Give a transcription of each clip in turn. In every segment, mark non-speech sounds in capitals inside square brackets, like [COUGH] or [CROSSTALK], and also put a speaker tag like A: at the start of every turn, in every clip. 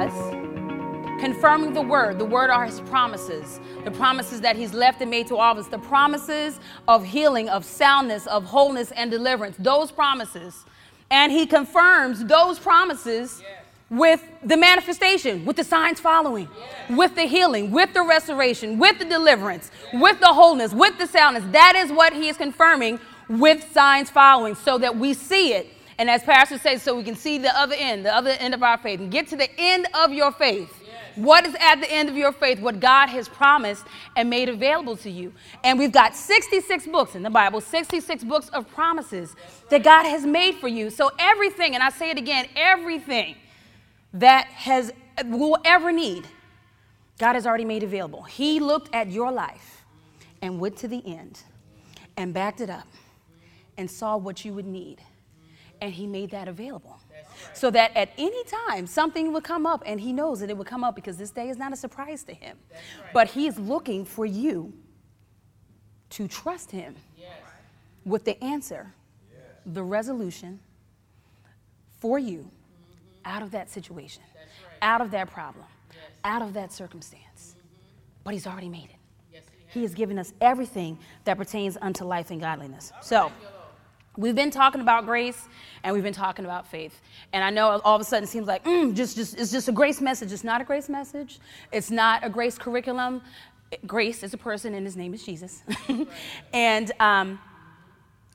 A: us, confirming the word. The word are his promises, the promises that he's left and made to all of us, the promises of healing, of soundness, of wholeness and deliverance. Those promises. And he confirms those promises with the manifestation, with the signs following, with the healing, with the restoration, with the deliverance, with the wholeness, with the soundness. That is what he is confirming with signs following so that we see it. And as Pastor says, so we can see the other end, the other end of our faith, and get to the end of your faith. What is at the end of your faith? What God has promised and made available to you. And we've got 66 books in the Bible, 66 books of promises that God has made for you. So everything, and I say it again, everything that has will ever need, God has already made available. He looked at your life and went to the end and backed it up and saw what you would need. And he made that available. So that at any time something would come up, and he knows that it would come up because this day is not a surprise to him. But he is looking for you to trust him with the answer, the resolution for you out of that situation, out of that problem, out of that circumstance. But he's already made it. He has given us everything that pertains unto life and godliness. So, we've been talking about grace and we've been talking about faith. And I know all of a sudden it seems like, mm, just, just, it's just a grace message. It's not a grace message, it's not a grace curriculum. Grace is a person and his name is Jesus. [LAUGHS] and um,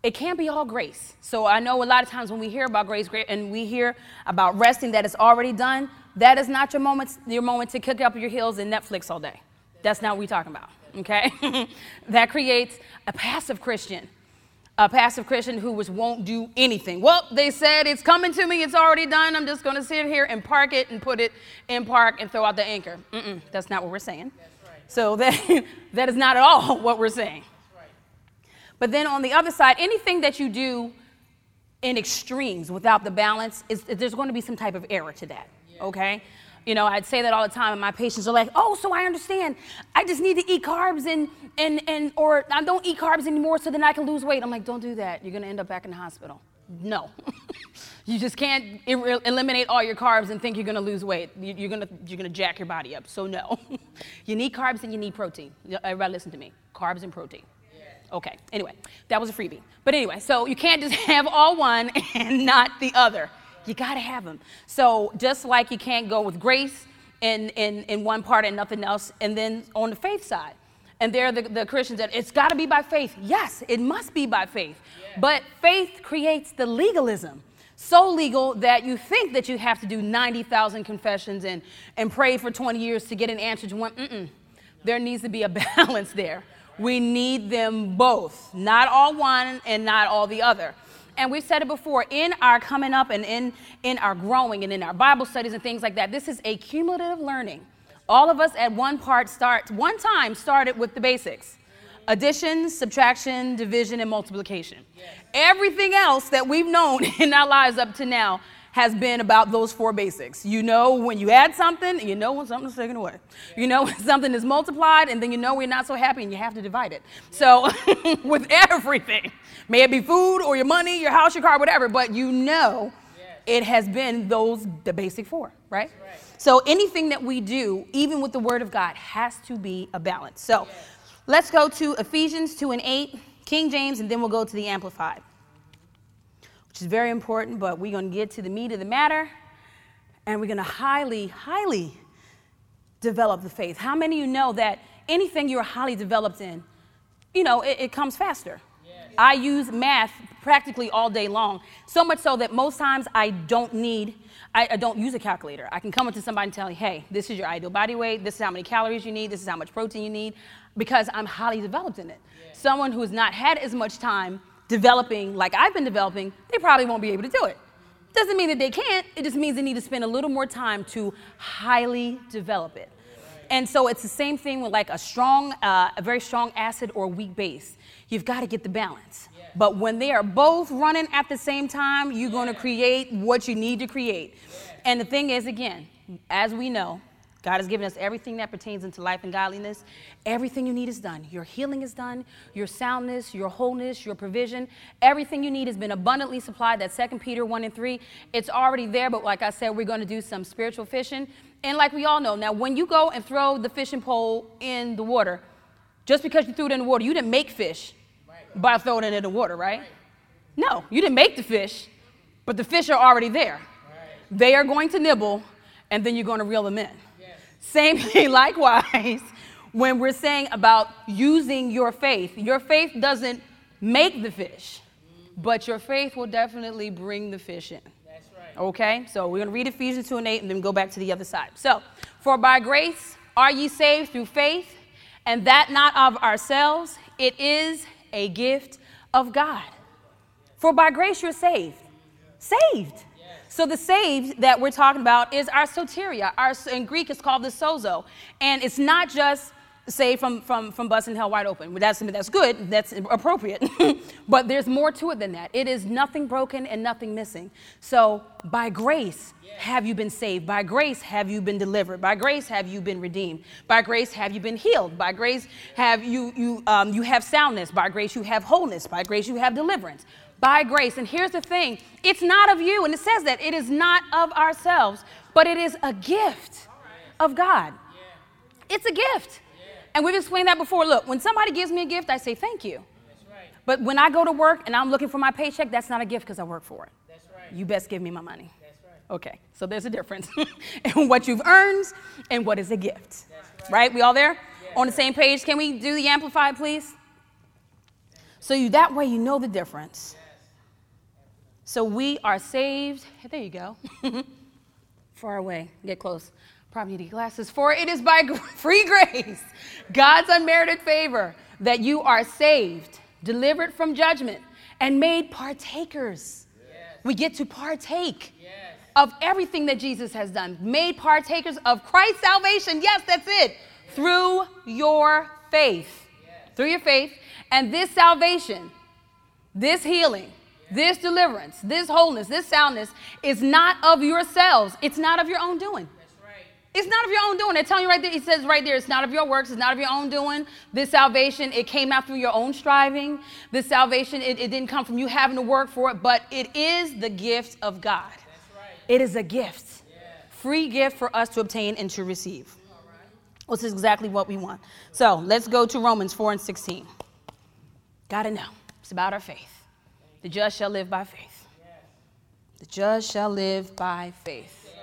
A: it can't be all grace. So I know a lot of times when we hear about grace and we hear about resting that it's already done, that is not your moment, your moment to kick up your heels and Netflix all day. That's not what we're talking about, okay? [LAUGHS] that creates a passive Christian, a passive Christian who was, won't do anything. Well, they said it's coming to me, it's already done. I'm just going to sit here and park it and put it in park and throw out the anchor. Mm-mm, that's not what we're saying. So [LAUGHS] that, that is not at all [LAUGHS] what we're saying. But then on the other side, anything that you do in extremes without the balance, is, there's going to be some type of error to that, okay? You know, I'd say that all the time, and my patients are like, "Oh, so I understand. I just need to eat carbs and and and or I don't eat carbs anymore, so then I can lose weight." I'm like, "Don't do that. You're gonna end up back in the hospital." No, [LAUGHS] you just can't eliminate all your carbs and think you're gonna lose weight. You're gonna you're gonna jack your body up. So no, [LAUGHS] you need carbs and you need protein. Uh, Everybody, listen to me. Carbs and protein. Okay, anyway, that was a freebie. But anyway, so you can't just [LAUGHS] have all one and not the other. You gotta have them. So just like you can't go with grace in, in, in one part and nothing else, and then on the faith side. And they're the, the Christians that it's gotta be by faith. Yes, it must be by faith. Yeah. But faith creates the legalism so legal that you think that you have to do 90,000 confessions and, and pray for 20 years to get an answer to one. Mm-mm. There needs to be a [LAUGHS] balance there. We need them both, not all one and not all the other. And we've said it before in our coming up and in, in our growing and in our Bible studies and things like that, this is a cumulative learning. All of us at one part start, one time started with the basics addition, subtraction, division, and multiplication. Yes. Everything else that we've known [LAUGHS] in our lives up to now has been about those four basics. You know when you add something, you know when something's taken away. Yeah. You know [LAUGHS] when something is multiplied, and then you know we're not so happy, and you have to divide it. Yeah. So, [LAUGHS] with everything, may it be food or your money, your house, your car, whatever, but you know yes. it has been those, the basic four, right? right? So, anything that we do, even with the Word of God, has to be a balance. So, yes. let's go to Ephesians 2 and 8, King James, and then we'll go to the Amplified which is very important, but we're going to get to the meat of the matter and we're going to highly, highly develop the faith. How many of you know that anything you're highly developed in, you know, it, it comes faster? Yes. I use math practically all day long, so much so that most times I don't need, I, I, don't use a calculator. I can come up to somebody and tell you, hey, this is your ideal body weight, this is how many calories you need, this is how much protein you need, because I'm highly developed in it. Yes. Someone who's not had as much time developing like I've been developing, they probably won't be able to do it. Doesn't mean that they can't, it just means they need to spend a little more time to highly develop it. And so it's the same thing with like a strong, uh, a very strong acid or weak base. You've got to get the balance. But when they are both running at the same time, you're going to create what you need to create. And the thing is, again, as we know, God has given us everything that pertains into life and godliness. Everything you need is done. Your healing is done, your soundness, your wholeness, your provision. Everything you need has been abundantly supplied. That's 2 Peter 1 and 3. It's already there, but like I said, we're going to do some spiritual fishing. And like we all know, now when you go and throw the fishing pole in the water, just because you threw it in the water, you didn't make fish by throwing it in the water, right? No, you didn't make the fish, but the fish are already there. They are going to nibble, and then you're going to reel them in. Same [LAUGHS] thing, likewise, when we're saying about using your faith. Your faith doesn't make the fish, but your faith will definitely bring the fish in. That's right. Okay? So we're going to read Ephesians 2 and 8 and then go back to the other side. So, for by grace are ye saved through faith, and that not of ourselves, it is a gift of God. For by grace you're saved. Saved. So the saved that we're talking about is our soteria. Our, in Greek, it's called the sozo. And it's not just saved from, from, from busting hell wide open. That's, that's good, that's appropriate. [LAUGHS] but there's more to it than that. It is nothing broken and nothing missing. So by grace have you been saved. By grace have you been delivered. By grace have you been redeemed. By grace have you been healed. By grace have you, you, um, you have soundness. By grace you have wholeness. By grace you have deliverance by grace. And here's the thing it's not of you. And it says that it is not of ourselves, but it is a gift of God. It's a gift. And we've explained that before. Look, when somebody gives me a gift, I say thank you. But when I go to work and I'm looking for my paycheck, that's not a gift because I work for it. You best give me my money. Okay, so there's a difference [LAUGHS] in what you've earned and what is a gift. Right. We all there? On the same page? Can we do the amplified, please? So you, that way you know the difference. So we are saved. There you go. [LAUGHS] Far away. Get close. Probably need to get glasses. For it is by [LAUGHS] free grace, God's unmerited favor, that you are saved, delivered from judgment, and made partakers. Yes. We get to partake yes. of everything that Jesus has done, made partakers of Christ's salvation. Yes, that's it. Yes. Through your faith. Through your faith. And this salvation, this healing, this deliverance, this wholeness, this soundness is not of yourselves. It's not of your own doing. It's not of your own doing. They're telling you right there, it says right there, it's not of your works, it's not of your own doing. This salvation, it came out through your own striving. This salvation, it, it didn't come from you having to work for it, but it is the gift of God. Right. It is a gift. Yeah. Free gift for us to obtain and to receive. This is exactly what we want. So let's go to Romans 4 and 16. Gotta know. It's about our faith. The just shall live by faith. The just shall live by faith.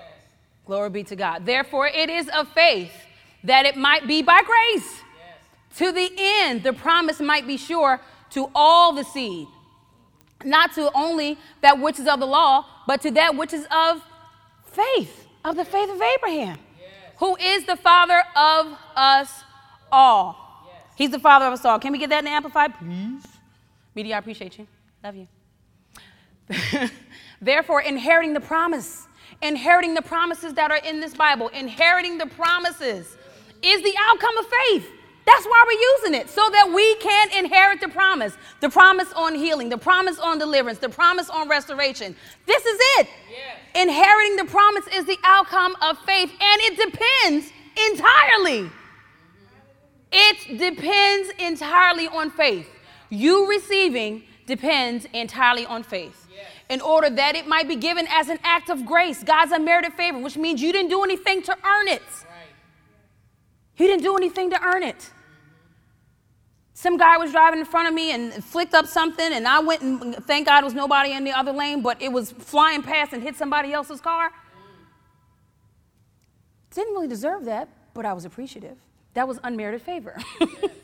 A: Glory be to God. Therefore, it is of faith that it might be by grace. To the end, the promise might be sure to all the seed, not to only that which is of the law, but to that which is of faith, of the faith of Abraham, who is the father of us all. He's the father of us all. Can we get that in the Amplified, please? Media, I appreciate you. Love you. [LAUGHS] Therefore, inheriting the promise, inheriting the promises that are in this Bible, inheriting the promises is the outcome of faith. That's why we're using it, so that we can inherit the promise the promise on healing, the promise on deliverance, the promise on restoration. This is it. Yes. Inheriting the promise is the outcome of faith, and it depends entirely. It depends entirely on faith. You receiving depends entirely on faith. Yes. In order that it might be given as an act of grace, God's unmerited favor, which means you didn't do anything to earn it. Right. You didn't do anything to earn it. Some guy was driving in front of me and flicked up something, and I went and thank God it was nobody in the other lane, but it was flying past and hit somebody else's car. Didn't really deserve that, but I was appreciative. That was unmerited favor. [LAUGHS]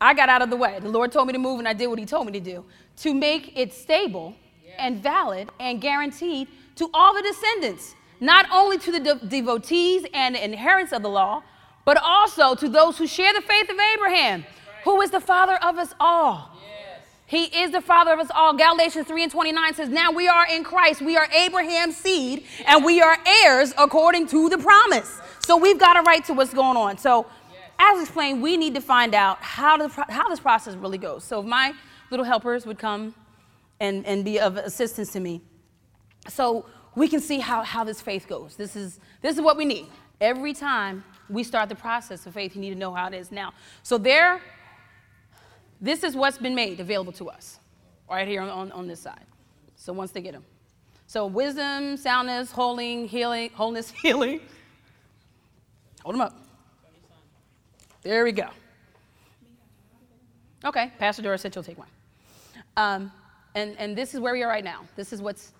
A: I got out of the way. The Lord told me to move, and I did what He told me to do to make it stable and valid and guaranteed to all the descendants, not only to the de- devotees and the inheritors of the law, but also to those who share the faith of Abraham, who is the father of us all. He is the father of us all. Galatians 3 and 29 says, Now we are in Christ. We are Abraham's seed, and we are heirs according to the promise. So we've got a right to what's going on. So as explained, we need to find out how, how this process really goes. So my little helpers would come and, and be of assistance to me. So we can see how, how this faith goes. This is, this is what we need. Every time we start the process of faith, you need to know how it is now. So there, this is what's been made available to us, right here on, on this side. So once they get them. So wisdom, soundness, holding, healing, wholeness, [LAUGHS] healing. Hold them up. There we go. Okay, Pastor Dora said she'll take one. Um, and, and this is where we are right now. This is what's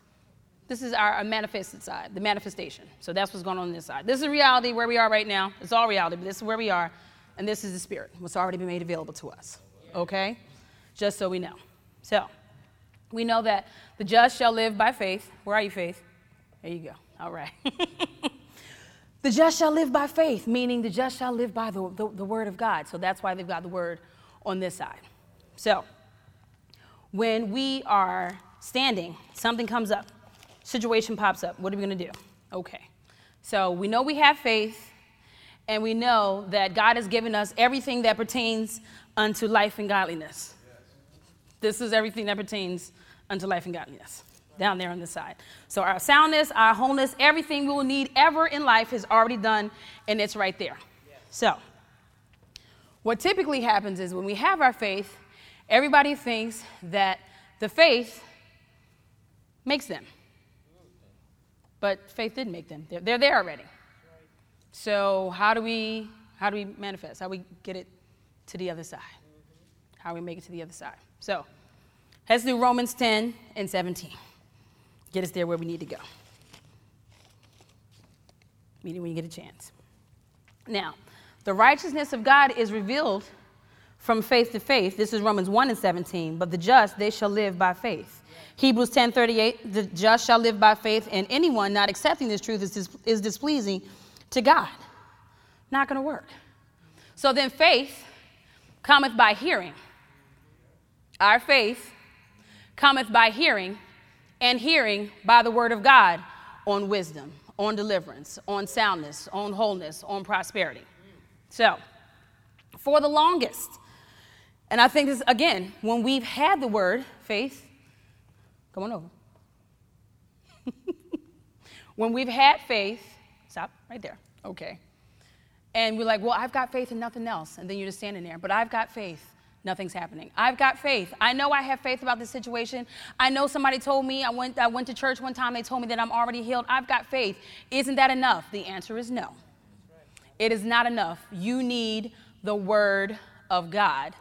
A: this is our, manifested side, the manifestation. So that's what's going on on this side. This is reality where we are right now. It's all reality, but this is where we are. And this is the spirit, what's already been made available to us. Okay? Just so we know. So we know that the just shall live by faith. Where are you, faith? There you go. All right. [LAUGHS] the just shall live by faith, meaning the just shall live by the, the, the word of God. So that's why they've got the word on this side. So when we are standing, something comes up situation pops up. What are we going to do? Okay. So we know we have faith, and we know that God has given us everything that pertains unto life and godliness. Yes. This is everything that pertains unto life and godliness down there on the side. So our soundness, our wholeness, everything we will need ever in life is already done, and it's right there. So what typically happens is when we have our faith, everybody thinks that the faith makes them. But faith didn't make them. They're, they're there already. So how do we how do we manifest? How do we get it to the other side? How do we make it to the other side? So let's do Romans 10 and 17. Get us there where we need to go. Meaning when you get a chance. Now, the righteousness of God is revealed from faith to faith. This is Romans 1 and 17. But the just, they shall live by faith. Hebrews 10:38, the just shall live by faith, and anyone not accepting this truth is, dis- is displeasing to God. Not going to work. So then faith cometh by hearing. Our faith cometh by hearing, and hearing by the word of God on wisdom, on deliverance, on soundness, on wholeness, on prosperity. So, for the longest, and I think this, again, when we've had the word, faith, Come on over. [LAUGHS] when we've had faith, stop right there. Okay. And we're like, well, I've got faith in nothing else. And then you're just standing there. But I've got faith. Nothing's happening. I've got faith. I know I have faith about this situation. I know somebody told me, I went, I went to church one time, they told me that I'm already healed. I've got faith. Isn't that enough? The answer is no. It is not enough. You need the Word of God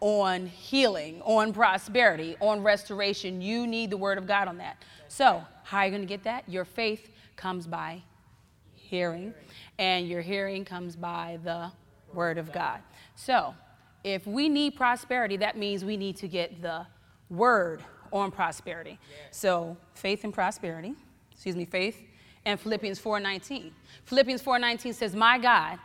A: on healing, on prosperity, on restoration. You need the word of God on that. So, how are you going to get that? Your faith comes by hearing, and your hearing comes by the word of God. So, if we need prosperity, that means we need to get the word on prosperity. So, faith and prosperity, excuse me, faith and Philippians 4:19. Philippians 4:19 says, "My God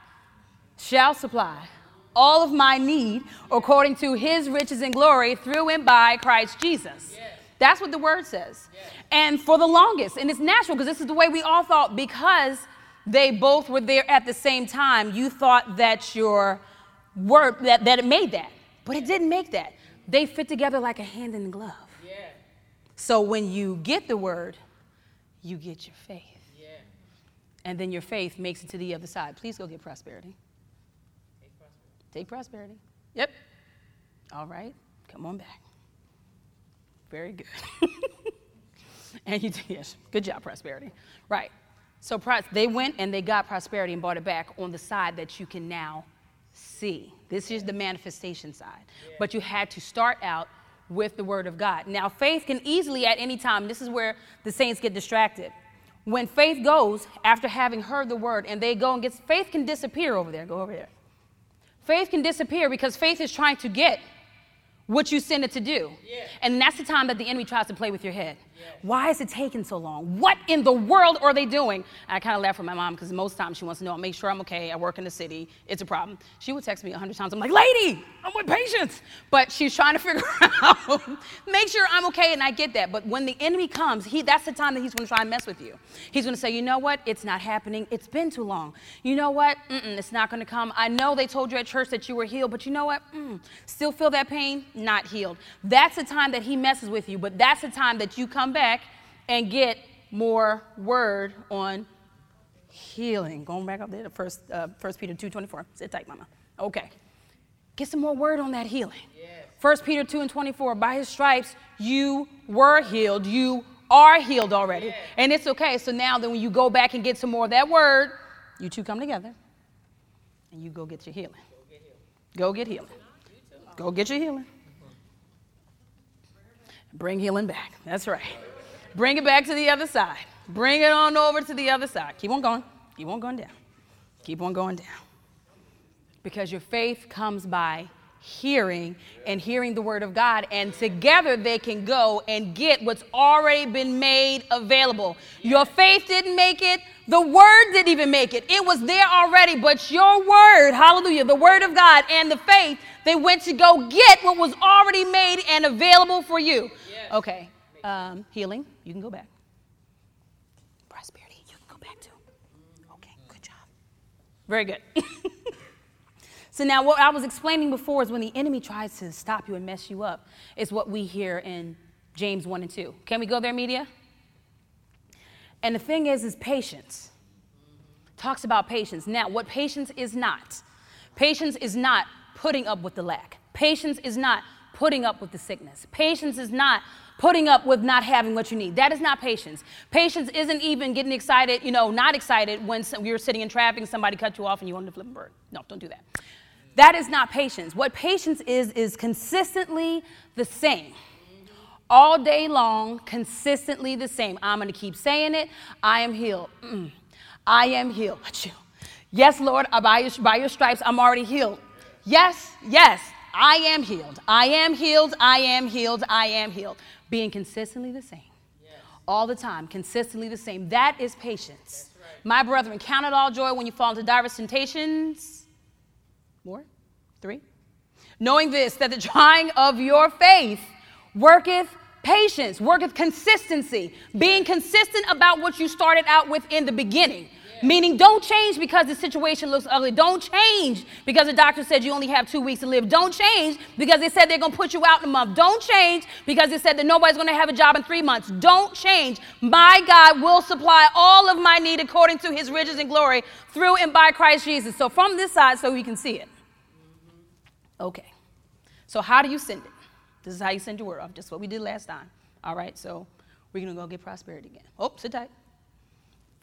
A: shall supply all of my need according to his riches and glory through and by Christ Jesus. That's what the word says. And for the longest, and it's natural because this is the way we all thought, because they both were there at the same time, you thought that your word, that, that it made that. But it didn't make that. They fit together like a hand in the glove. So when you get the word, you get your faith. And then your faith makes it to the other side. Please go get prosperity. Take prosperity. Yep. All right. Come on back. Very good. [LAUGHS] and you did, yes. Good job, prosperity. Right. So they went and they got prosperity and brought it back on the side that you can now see. This is the manifestation side. But you had to start out with the word of God. Now, faith can easily at any time, this is where the saints get distracted. When faith goes after having heard the word and they go and get faith can disappear over there. Go over there. Faith can disappear because faith is trying to get what you send it to do. Yeah. And that's the time that the enemy tries to play with your head. Why is it taking so long? What in the world are they doing? I kind of laugh at my mom because most times she wants to know, make sure I'm okay. I work in the city. It's a problem. She would text me a hundred times. I'm like, lady, I'm with patience. But she's trying to figure [LAUGHS] out, make sure I'm okay. And I get that. But when the enemy comes, he, that's the time that he's going to try and mess with you. He's going to say, you know what? It's not happening. It's been too long. You know what? Mm-mm, it's not going to come. I know they told you at church that you were healed, but you know what? Mm, still feel that pain? not healed. That's the time that he messes with you, but that's the time that you come back and get more word on healing. Going back up there to first, uh, first Peter 2 24. Sit tight, mama. Okay. Get some more word on that healing. First Peter 2 and 24. By his stripes you were healed. You are healed already. And it's okay. So now then when you go back and get some more of that word, you two come together and you go get your healing. Go get healing. Go get your healing. Bring healing back. That's right. Bring it back to the other side. Bring it on over to the other side. Keep on going. Keep on going down. Keep on going down. Because your faith comes by hearing and hearing the word of God, and together they can go and get what's already been made available. Your faith didn't make it, the word didn't even make it. It was there already, but your word, hallelujah, the word of God and the faith, they went to go get what was already made and available for you. Okay, um, healing, you can go back. Prosperity, you can go back too. Okay, good job. Very good. [LAUGHS] so now, what I was explaining before is when the enemy tries to stop you and mess you up, is what we hear in James 1 and 2. Can we go there, media? And the thing is, is patience. Talks about patience. Now, what patience is not, patience is not putting up with the lack. Patience is not putting up with the sickness. Patience is not putting up with not having what you need. That is not patience. Patience isn't even getting excited, you know, not excited when you're sitting in traffic and somebody cut you off and you want to flip a bird. No, don't do that. That is not patience. What patience is, is consistently the same all day long, consistently the same. I'm going to keep saying it. I am healed. Mm. I am healed. Yes, Lord, by your, by your stripes, I'm already healed. Yes, yes, I am healed. I am healed. I am healed. I am healed. Being consistently the same. Yes. All the time, consistently the same. That is patience. Right. My brethren, count it all joy when you fall into diverse temptations. More? Three? Knowing this, that the trying of your faith worketh patience, worketh consistency, being consistent about what you started out with in the beginning. Meaning, don't change because the situation looks ugly. Don't change because the doctor said you only have two weeks to live. Don't change because they said they're going to put you out in a month. Don't change because they said that nobody's going to have a job in three months. Don't change. My God will supply all of my need according to his riches and glory through and by Christ Jesus. So, from this side, so we can see it. Okay. So, how do you send it? This is how you send your word off, just what we did last time. All right, so we're going to go get prosperity again. Oh, sit tight.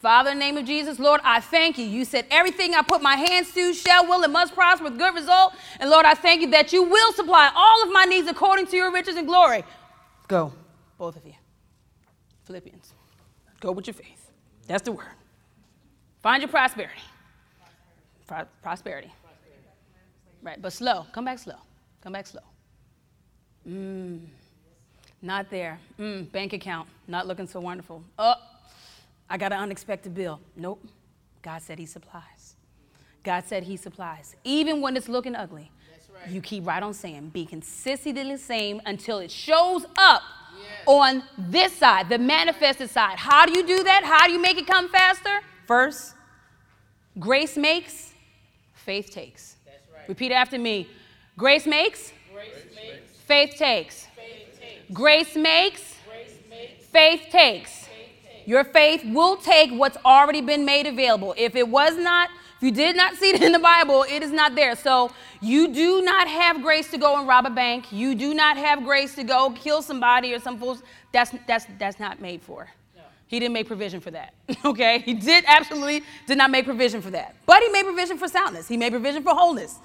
A: Father, in the name of Jesus, Lord, I thank you. You said everything I put my hands to shall, will, and must prosper with good result. And Lord, I thank you that you will supply all of my needs according to your riches and glory. Go, both of you. Philippians. Go with your faith. That's the word. Find your prosperity. Pro- prosperity. Right, but slow. Come back slow. Come back slow. Mm, not there. Mm, bank account, not looking so wonderful. Oh, I got an unexpected bill. Nope. God said He supplies. God said He supplies. Even when it's looking ugly, right. you keep right on saying, be consistently the same until it shows up yes. on this side, the manifested side. How do you do that? How do you make it come faster? First, grace makes, faith takes. Right. Repeat after me. Grace makes, grace makes Faith takes. Faith takes. Grace, makes. Grace makes. Faith takes. Your faith will take what's already been made available. If it was not, if you did not [LAUGHS] see it in the Bible, it is not there. So you do not have grace to go and rob a bank. You do not have grace to go kill somebody or some fools. That's that's that's not made for. He didn't make provision for that. [LAUGHS] okay? He did absolutely did not make provision for that. But he made provision for soundness. He made provision for wholeness.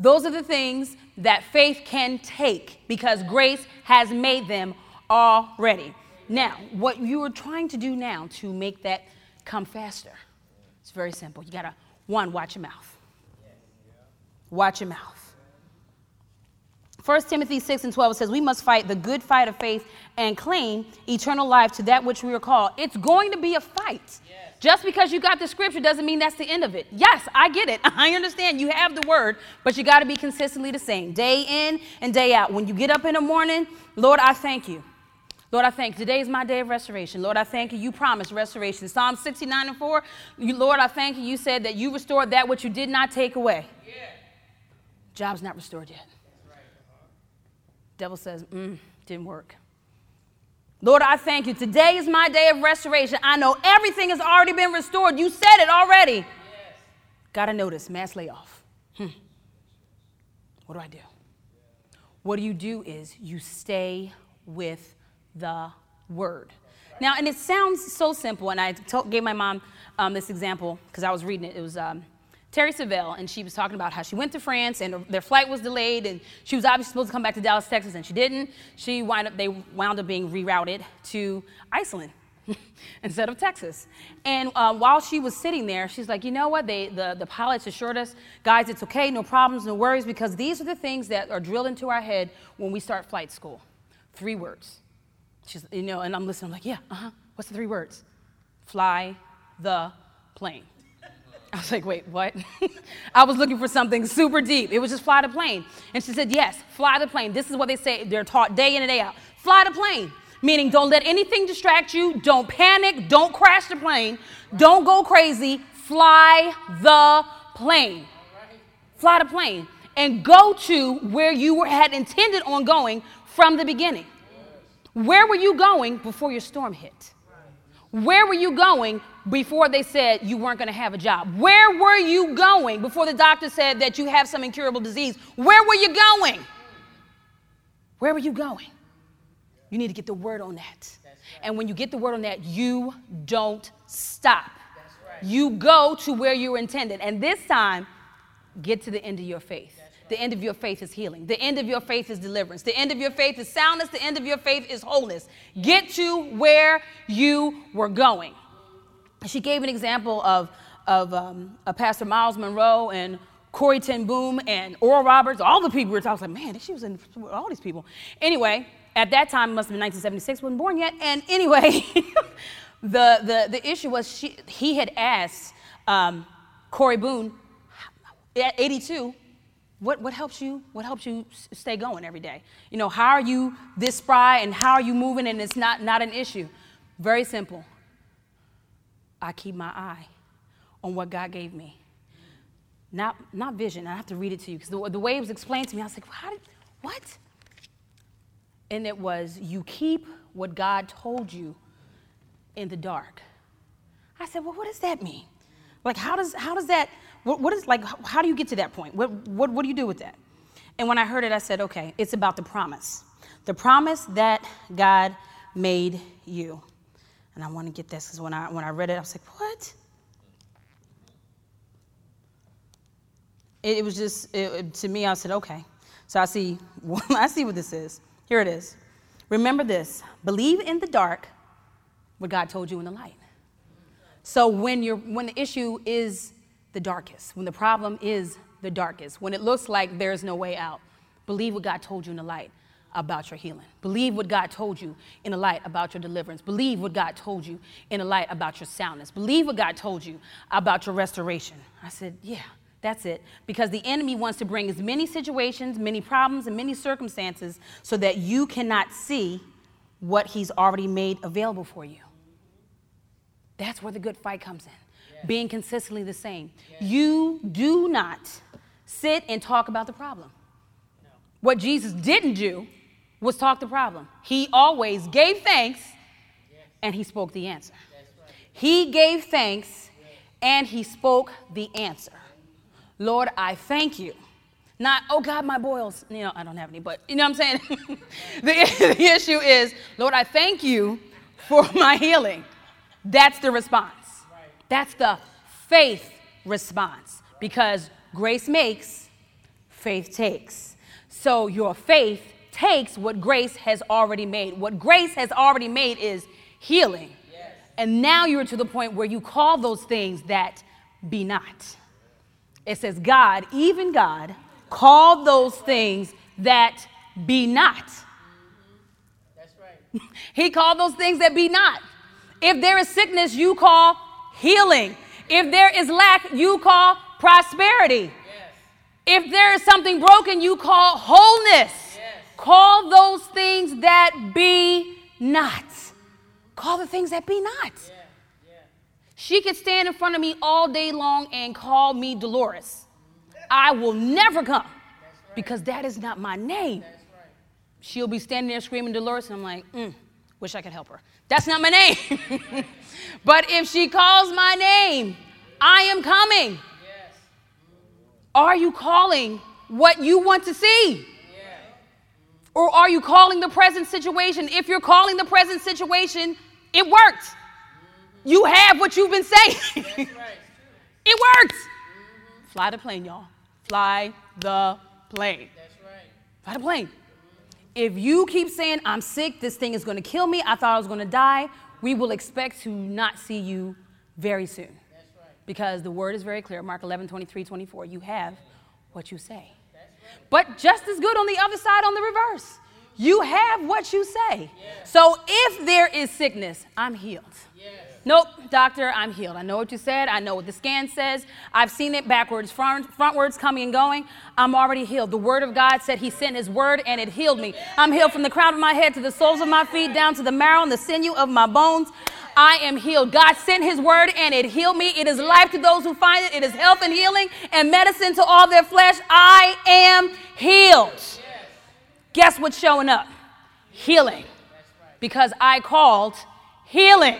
A: Those are the things that faith can take because grace has made them already. Now, what you are trying to do now to make that come faster, it's very simple. You gotta, one, watch your mouth. Watch your mouth. 1 Timothy 6 and 12 says, We must fight the good fight of faith and claim eternal life to that which we are called. It's going to be a fight. Just because you got the scripture doesn't mean that's the end of it. Yes, I get it. [LAUGHS] I understand you have the word, but you got to be consistently the same, day in and day out. When you get up in the morning, Lord, I thank you. Lord, I thank you. Today is my day of restoration. Lord, I thank you. You promised restoration. Psalm 69 and 4. You, Lord, I thank you. You said that you restored that which you did not take away. Yeah. Job's not restored yet. Right. Devil says, mm, didn't work. Lord, I thank you. Today is my day of restoration. I know everything has already been restored. You said it already. Yes. Gotta notice mass layoff. Hmm. What do I do? What do you do is you stay with the word. Now, and it sounds so simple, and I told, gave my mom um, this example because I was reading it. It was um, Terri Savelle, and she was talking about how she went to France and their flight was delayed, and she was obviously supposed to come back to Dallas, Texas, and she didn't. She wound up, they wound up being rerouted to Iceland [LAUGHS] instead of Texas. And uh, while she was sitting there, she's like, you know what? They, the, the pilots assured us, guys, it's okay, no problems, no worries, because these are the things that are drilled into our head when we start flight school. Three words She's, you know, and I'm listening. I'm like, yeah, uh huh. What's the three words? Fly the plane. [LAUGHS] I was like, wait, what? [LAUGHS] I was looking for something super deep. It was just fly the plane. And she said, yes, fly the plane. This is what they say. They're taught day in and day out. Fly the plane. Meaning, don't let anything distract you. Don't panic. Don't crash the plane. Don't go crazy. Fly the plane. Fly the plane. And go to where you had intended on going from the beginning. Where were you going before your storm hit? Where were you going before they said you weren't going to have a job? Where were you going before the doctor said that you have some incurable disease? Where were you going? Where were you going? You need to get the word on that. And when you get the word on that, you don't stop. You go to where you were intended. And this time, get to the end of your faith. The end of your faith is healing. The end of your faith is deliverance. The end of your faith is soundness. The end of your faith is wholeness. Get to where you were going. She gave an example of, of, um, Pastor Myles Munroe and Corrie ten Boom and Oral Roberts, all the people we were talking. like, man, she was in all these people. Anyway, at that time, it must have been 1976, wasn't born yet. And anyway, [LAUGHS] the, the, the issue was she, he had asked um, Corrie Boone at 82, what, what helps you what helps you stay going every day? You know how are you this spry and how are you moving and it's not not an issue? Very simple. I keep my eye on what god gave me. Not not vision. I have to read it to you because the, the way it was explained to me i was like how did what? And it was you keep what god told you in the dark. I said well what does that mean? Like how does how does that what, what is like, how do you get to that point? What, what, what do you do with that? And when I heard it, I said, okay, it's about the promise. The promise that God made you. And I want to get this because when I, when I read it, I was like, what? It, it was just, it, to me, I said, okay. So I see, [LAUGHS] I see what this is. Here it is. Remember this believe in the dark what God told you in the light. So when, you're, when the issue is the darkest, when the problem is the darkest, when it looks like there's no way out, believe what God told you in the light about your healing. Believe what God told you in the light about your deliverance. Believe what God told you in the light about your soundness. Believe what God told you about your restoration. I said, Yeah, that's it. Because the enemy wants to bring as many situations, many problems, and many circumstances so that you cannot see what he's already made available for you. That's where the good fight comes in being consistently the same. You do not sit and talk about the problem. What Jesus didn't do was talk the problem. He always gave thanks and he spoke the answer. He gave thanks and he spoke the answer. Lord, I thank you. Not, oh God, my boils. You know, I don't have any, but you know what I'm saying? [LAUGHS] the, [LAUGHS] the issue is, Lord, I thank you for my healing. That's the response. That's the faith response because grace makes, faith takes. So your faith takes what grace has already made. What grace has already made is healing. Yes. And now you're to the point where you call those things that be not. It says, God, even God, called those things that be not. That's right. [LAUGHS] he called those things that be not. If there is sickness, you call healing. If there is lack, you call prosperity. Yes. If there is something broken, you call wholeness. Yes. Call those things that be not. Call the things that be not. Yeah. Yeah. She could stand in front of me all day long and call me Dolores. I will never come right. because that is not my name. Right. She'll be standing there screaming Dolores, and I'm like, mm, Wish I could help her. That's not my name. [LAUGHS] but if she calls my name, I am coming. Yes. Are you calling what you want to see? Or are you calling the present situation? If you're calling the present situation, it worked. You have what you've been saying. right. [LAUGHS] it works. Mm-hmm. Fly the plane, y'all. Fly the plane. That's right. Fly the plane. If you keep saying, I'm sick, this thing is going to kill me, I thought I was going to die, we will expect to not see you very soon. Right. Because the word is very clear Mark 11, 23, 24. You have what you say. But just as good on the other side, on the reverse. You have what you say. So if there is sickness, I'm healed. Nope, doctor, I'm healed. I know what you said. I know what the scan says. I've seen it backwards, front, frontwards, coming and going. I'm already healed. The word of God said he sent his word and it healed me. I'm healed from the crown of my head to the soles of my feet, down to the marrow and the sinew of my bones. I am healed. God sent his word and it healed me. It is life to those who find it. It is health and healing and medicine to all their flesh. I am healed. Guess what's showing up? Healing. Because I called healing.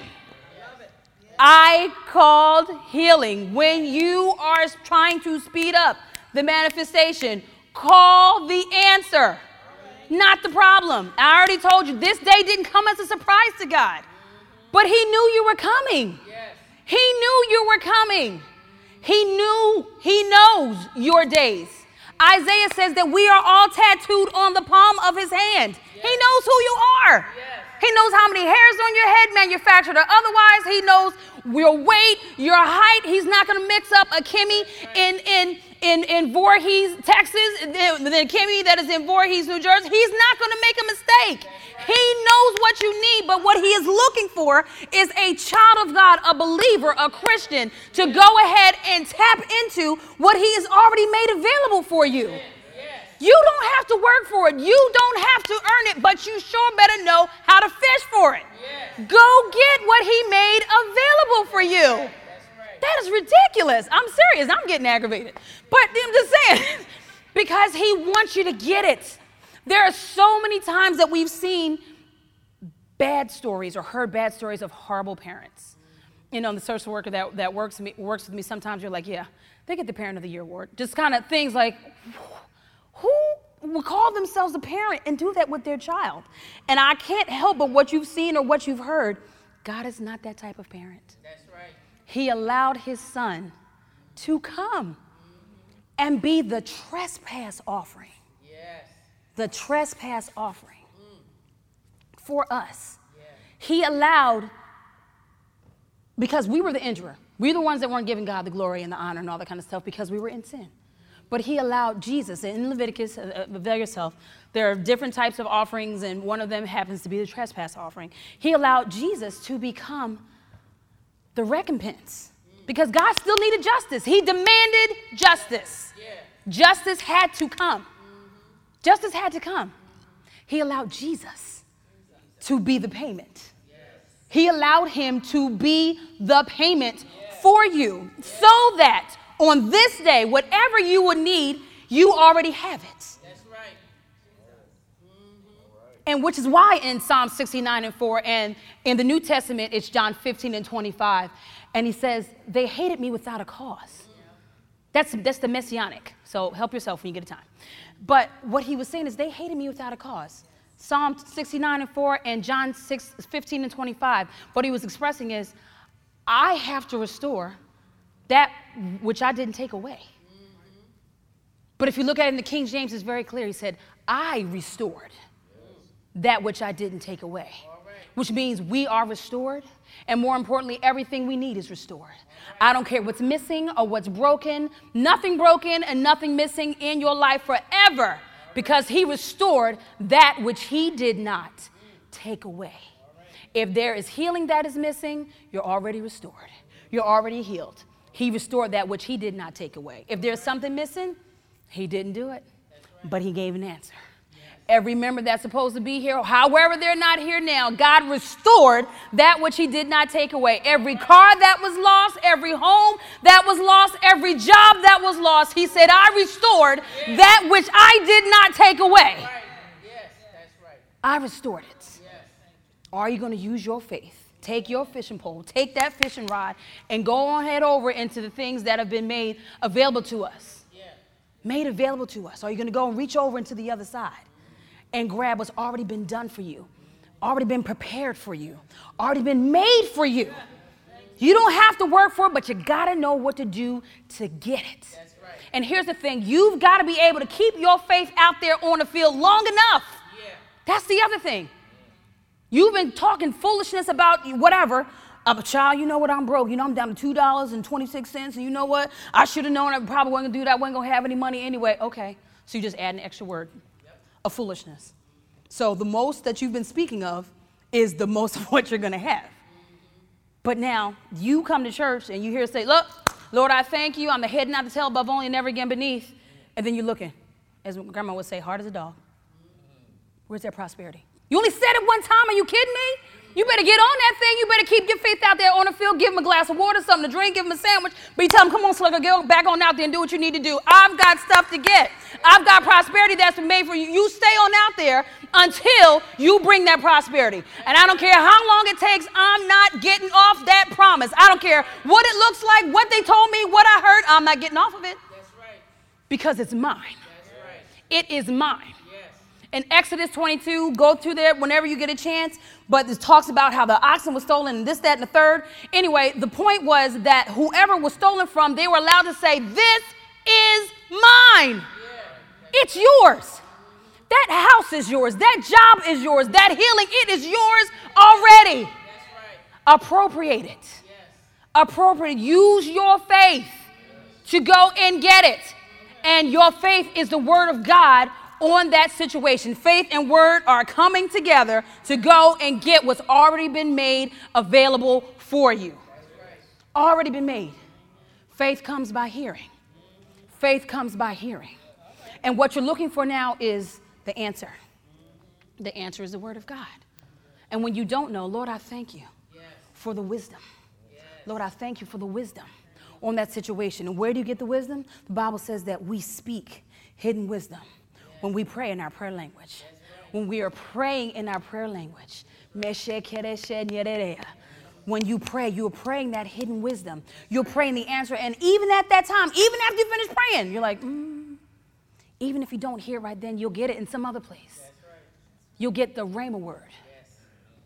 A: I called healing. When you are trying to speed up the manifestation, call the answer, not the problem. I already told you this day didn't come as a surprise to God. But he knew you were coming. He knew you were coming. He knew, he knows your days. Isaiah says that we are all tattooed on the palm of his hand. He knows who you are. He knows how many hairs on your head, manufactured or otherwise. He knows your weight, your height. He's not going to mix up a Kimmy in, in, in, in Voorhees, Texas, the Kimmy that is in Voorhees, New Jersey. He's not going to make a mistake. He knows what you need, but what he is looking for is a child of God, a believer, a Christian, to go ahead and tap into what he has already made available for you. You don't have to work for it. You don't have to earn it, but you sure better know how to fish for it. Yes. Go get what he made available for you. Right. That is ridiculous. I'm serious. I'm getting aggravated. But I'm just saying, [LAUGHS] because he wants you to get it. There are so many times that we've seen bad stories or heard bad stories of horrible parents. You know, the social worker that, that works, me, works with me, sometimes you're like, yeah, they get the Parent of the Year award. Just kind of things like, who would call themselves a parent and do that with their child? And I can't help but what you've seen or what you've heard. God is not that type of parent. That's right. He allowed his son to come and be the trespass offering Yes. the trespass offering mm. for us. He allowed, because we were the injurer, we were the ones that weren't giving God the glory and the honor and all that kind of stuff because we were in sin. But he allowed Jesus, in Leviticus, uh, uh, avail yourself, there are different types of offerings, and one of them happens to be the trespass offering. He allowed Jesus to become the recompense because God still needed justice. He demanded justice. Yeah. Justice had to come. Justice had to come. He allowed Jesus to be the payment. He allowed him to be the payment for you so that on this day, whatever you would need, you already have it. That's right. And which is why in Psalm 69 and 4 and in the New Testament, it's John 15 and 25. And he says, They hated me without a cause. That's, that's the messianic. So help yourself when you get a time. But what he was saying is they hated me without a cause. Psalm 69 and 4 and John 6, 15 and 25. What he was expressing is, I have to restore that which I didn't take away. But if you look at it in the King James, it's very clear. He said, I restored that which I didn't take away, which means we are restored. And more importantly, everything we need is restored. I don't care what's missing or what's broken, nothing broken and nothing missing in your life forever because He restored that which He did not take away. If there is healing that is missing, you're already restored. You're already healed. He restored that which He did not take away. If there's something missing, He didn't do it, but He gave an answer every member that's supposed to be here, however they're not here now, God restored that which He did not take away. Every car that was lost, every home that was lost, every job that was lost, He said, I restored that which I did not take away. I restored it. Are you going to use your faith? Take your fishing pole, take that fishing rod, and go on head over into the things that have been made available to us. Yeah. Made available to us. Are you going to go and reach over into the other side and grab what's already been done for you, already been prepared for you, already been made for you? You don't have to work for it, but you got to know what to do to get it. Right. And here's the thing you've got to be able to keep your faith out there on the field long enough. Yeah. That's the other thing. You've been talking foolishness about whatever. I'm a child, you know what? I'm broke. You know, I'm down to $2.26. And you know what? I should have known I probably wasn't going to do that. I wasn't going to have any money anyway. Okay. So you just add an extra word yep. of foolishness. So the most that you've been speaking of is the most of [LAUGHS] what you're going to have. But now you come to church and you hear say, Look, Lord, I thank you. I'm the head, not the tail, above only, and never again beneath. And then you're looking, as grandma would say, hard as a dog. Where's that prosperity? You only said it one time. Are you kidding me? You better get on that thing. You better keep your faith out there on the field. Give him a glass of water, something to drink, give him a sandwich. But you tell him, come on, Slugger, get back on out there and do what you need to do. I've got stuff to get. I've got prosperity that's been made for you. You stay on out there until you bring that prosperity. And I don't care how long it takes, I'm not getting off that promise. I don't care what it looks like, what they told me, what I heard, I'm not getting off of it. That's right. Because it's mine. That's right. It is mine in Exodus 22, go through there whenever you get a chance. But it talks about how the oxen was stolen and this, that, and the third. Anyway, the point was that whoever was stolen from, they were allowed to say, This is mine. It's yours. That house is yours. That job is yours. That healing, it is yours already. Appropriate it. Appropriate. Use your faith to go and get it. And your faith is the word of God on that situation. Faith and word are coming together to go and get what's already been made available for you. Already been made. Faith comes by hearing. Faith comes by hearing. And what you're looking for now is the answer. The answer is the word of God. And when you don't know, Lord, I thank you for the wisdom. Lord, I thank you for the wisdom on that situation. And where do you get the wisdom? The Bible says that we speak hidden wisdom when we pray in our prayer language. When we are praying in our prayer language. When you pray, you're praying that hidden wisdom. You're praying the answer. And even at that time, even after you finish praying, you're like, mm. even if you don't hear right then, you'll get it in some other place. You'll get the Rhema word.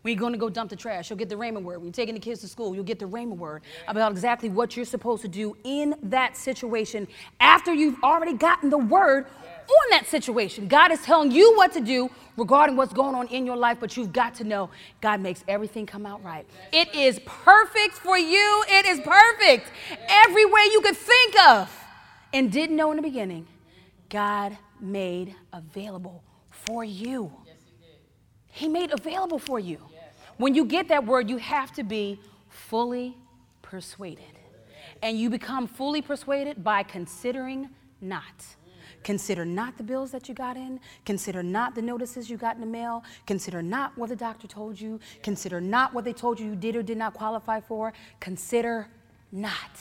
A: When you're going to go dump the trash, you'll get the Rhema word. When you're taking the kids to school, you'll get the Rhema word about exactly what you're supposed to do in that situation after you've already gotten the word on that situation. God is telling you what to do regarding what's going on in your life, but you've got to know God makes everything come out right. It is perfect for you. It is perfect every way you could think of and didn't know in the beginning. God made available for you. He made available for you. When you get that word, you have to be fully persuaded. And you become fully persuaded by considering not. Consider not the bills that you got in. Consider not the notices you got in the mail. Consider not what the doctor told you. Consider not what they told you you did or did not qualify for. Consider not.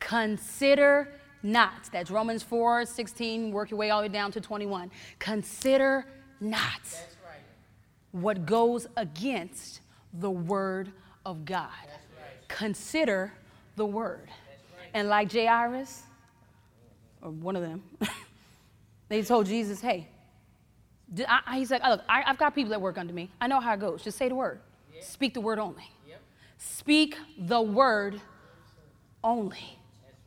A: Consider not. That's Romans 4 16. Work your way all the way down to 21. Consider not. What goes against the word of God. Right. Consider the word. And like Jairus, or one of them, [LAUGHS] they told Jesus, hey, I, he's like, look, I, have got people that work under me. I know how it goes. Just say the word. Yep. Speak the word only. Yep. Speak the word only.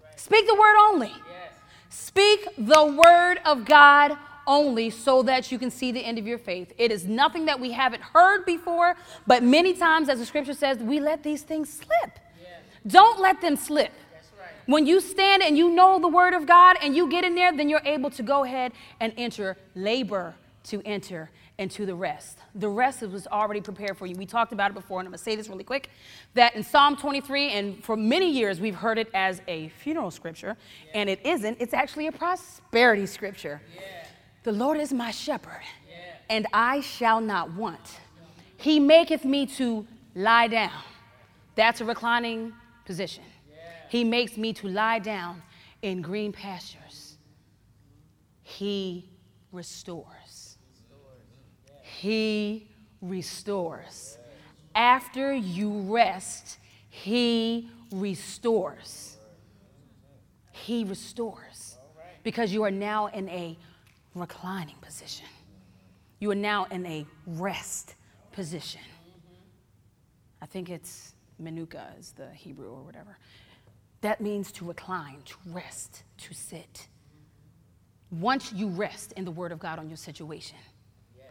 A: Right. Speak the word only. Yes. Speak the word of God only so that you can see the end of your faith. It is nothing that we haven't heard before, but many times, as the scripture says, we let these things slip. Don't let them slip. When you stand and you know the word of God and you get in there, then you're able to go ahead and enter, labor to enter into the rest. The rest was already prepared for you. We talked about it before, and I'm to say this really quick that in Psalm 23, and for many years we've heard it as a funeral scripture, yeah. and it isn't. It's actually a prosperity scripture. Yeah. The Lord is my shepherd, and I shall not want. He maketh me to lie down. That's a reclining position. He makes me to lie down in green pastures. He restores. He restores. After you rest, He restores. He restores. Because you are now in a reclining position. You are now in a rest position. I think it's Menuka is the Hebrew or whatever. That means to recline, to rest, to sit. Once you rest in the Word of God on your situation, yes.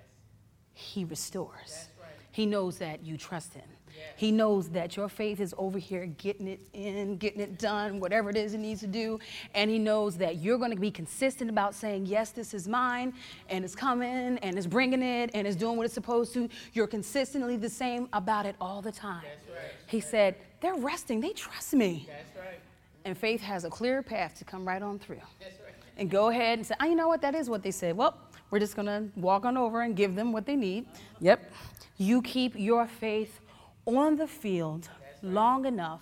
A: He restores. Right. He knows that you trust Him. He knows that your faith is over here getting it in, getting it done, whatever it is it needs to do. And He knows that you're going to be consistent about saying, Yes, this is mine, and it's coming, and it's bringing it, and it's doing what it's supposed to. You're consistently the same about it all the time. Right. He said, They're resting, they trust me. Right. And faith has a clear path to come right on through and go ahead and say, oh, you know what, that is what they said. Well, we're just going to walk on over and give them what they need. Yep. You keep your faith on the field long enough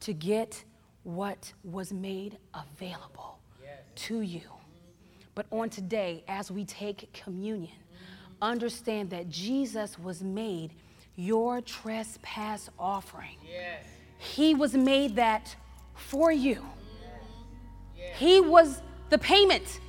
A: to get what was made available to you. But on today, as we take communion, understand that Jesus was made your trespass offering. Yes. He was made that for you. Yes. He was the payment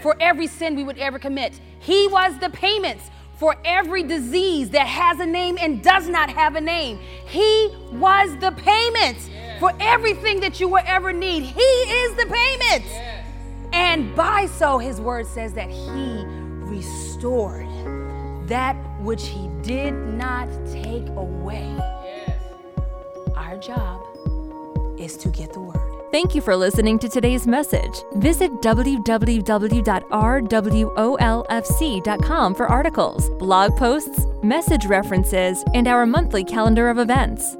A: for every sin we would ever commit. He was the payment for every disease that has a name and does not have a name. He was the payment for everything that you will ever need. He is the payment. And by so, his word says that he restored that which he did not take away. Our job is to get the word.
B: Thank you for listening to today's message. Visit www.rwolfc.com for articles, blog posts, message references, and our monthly calendar of events.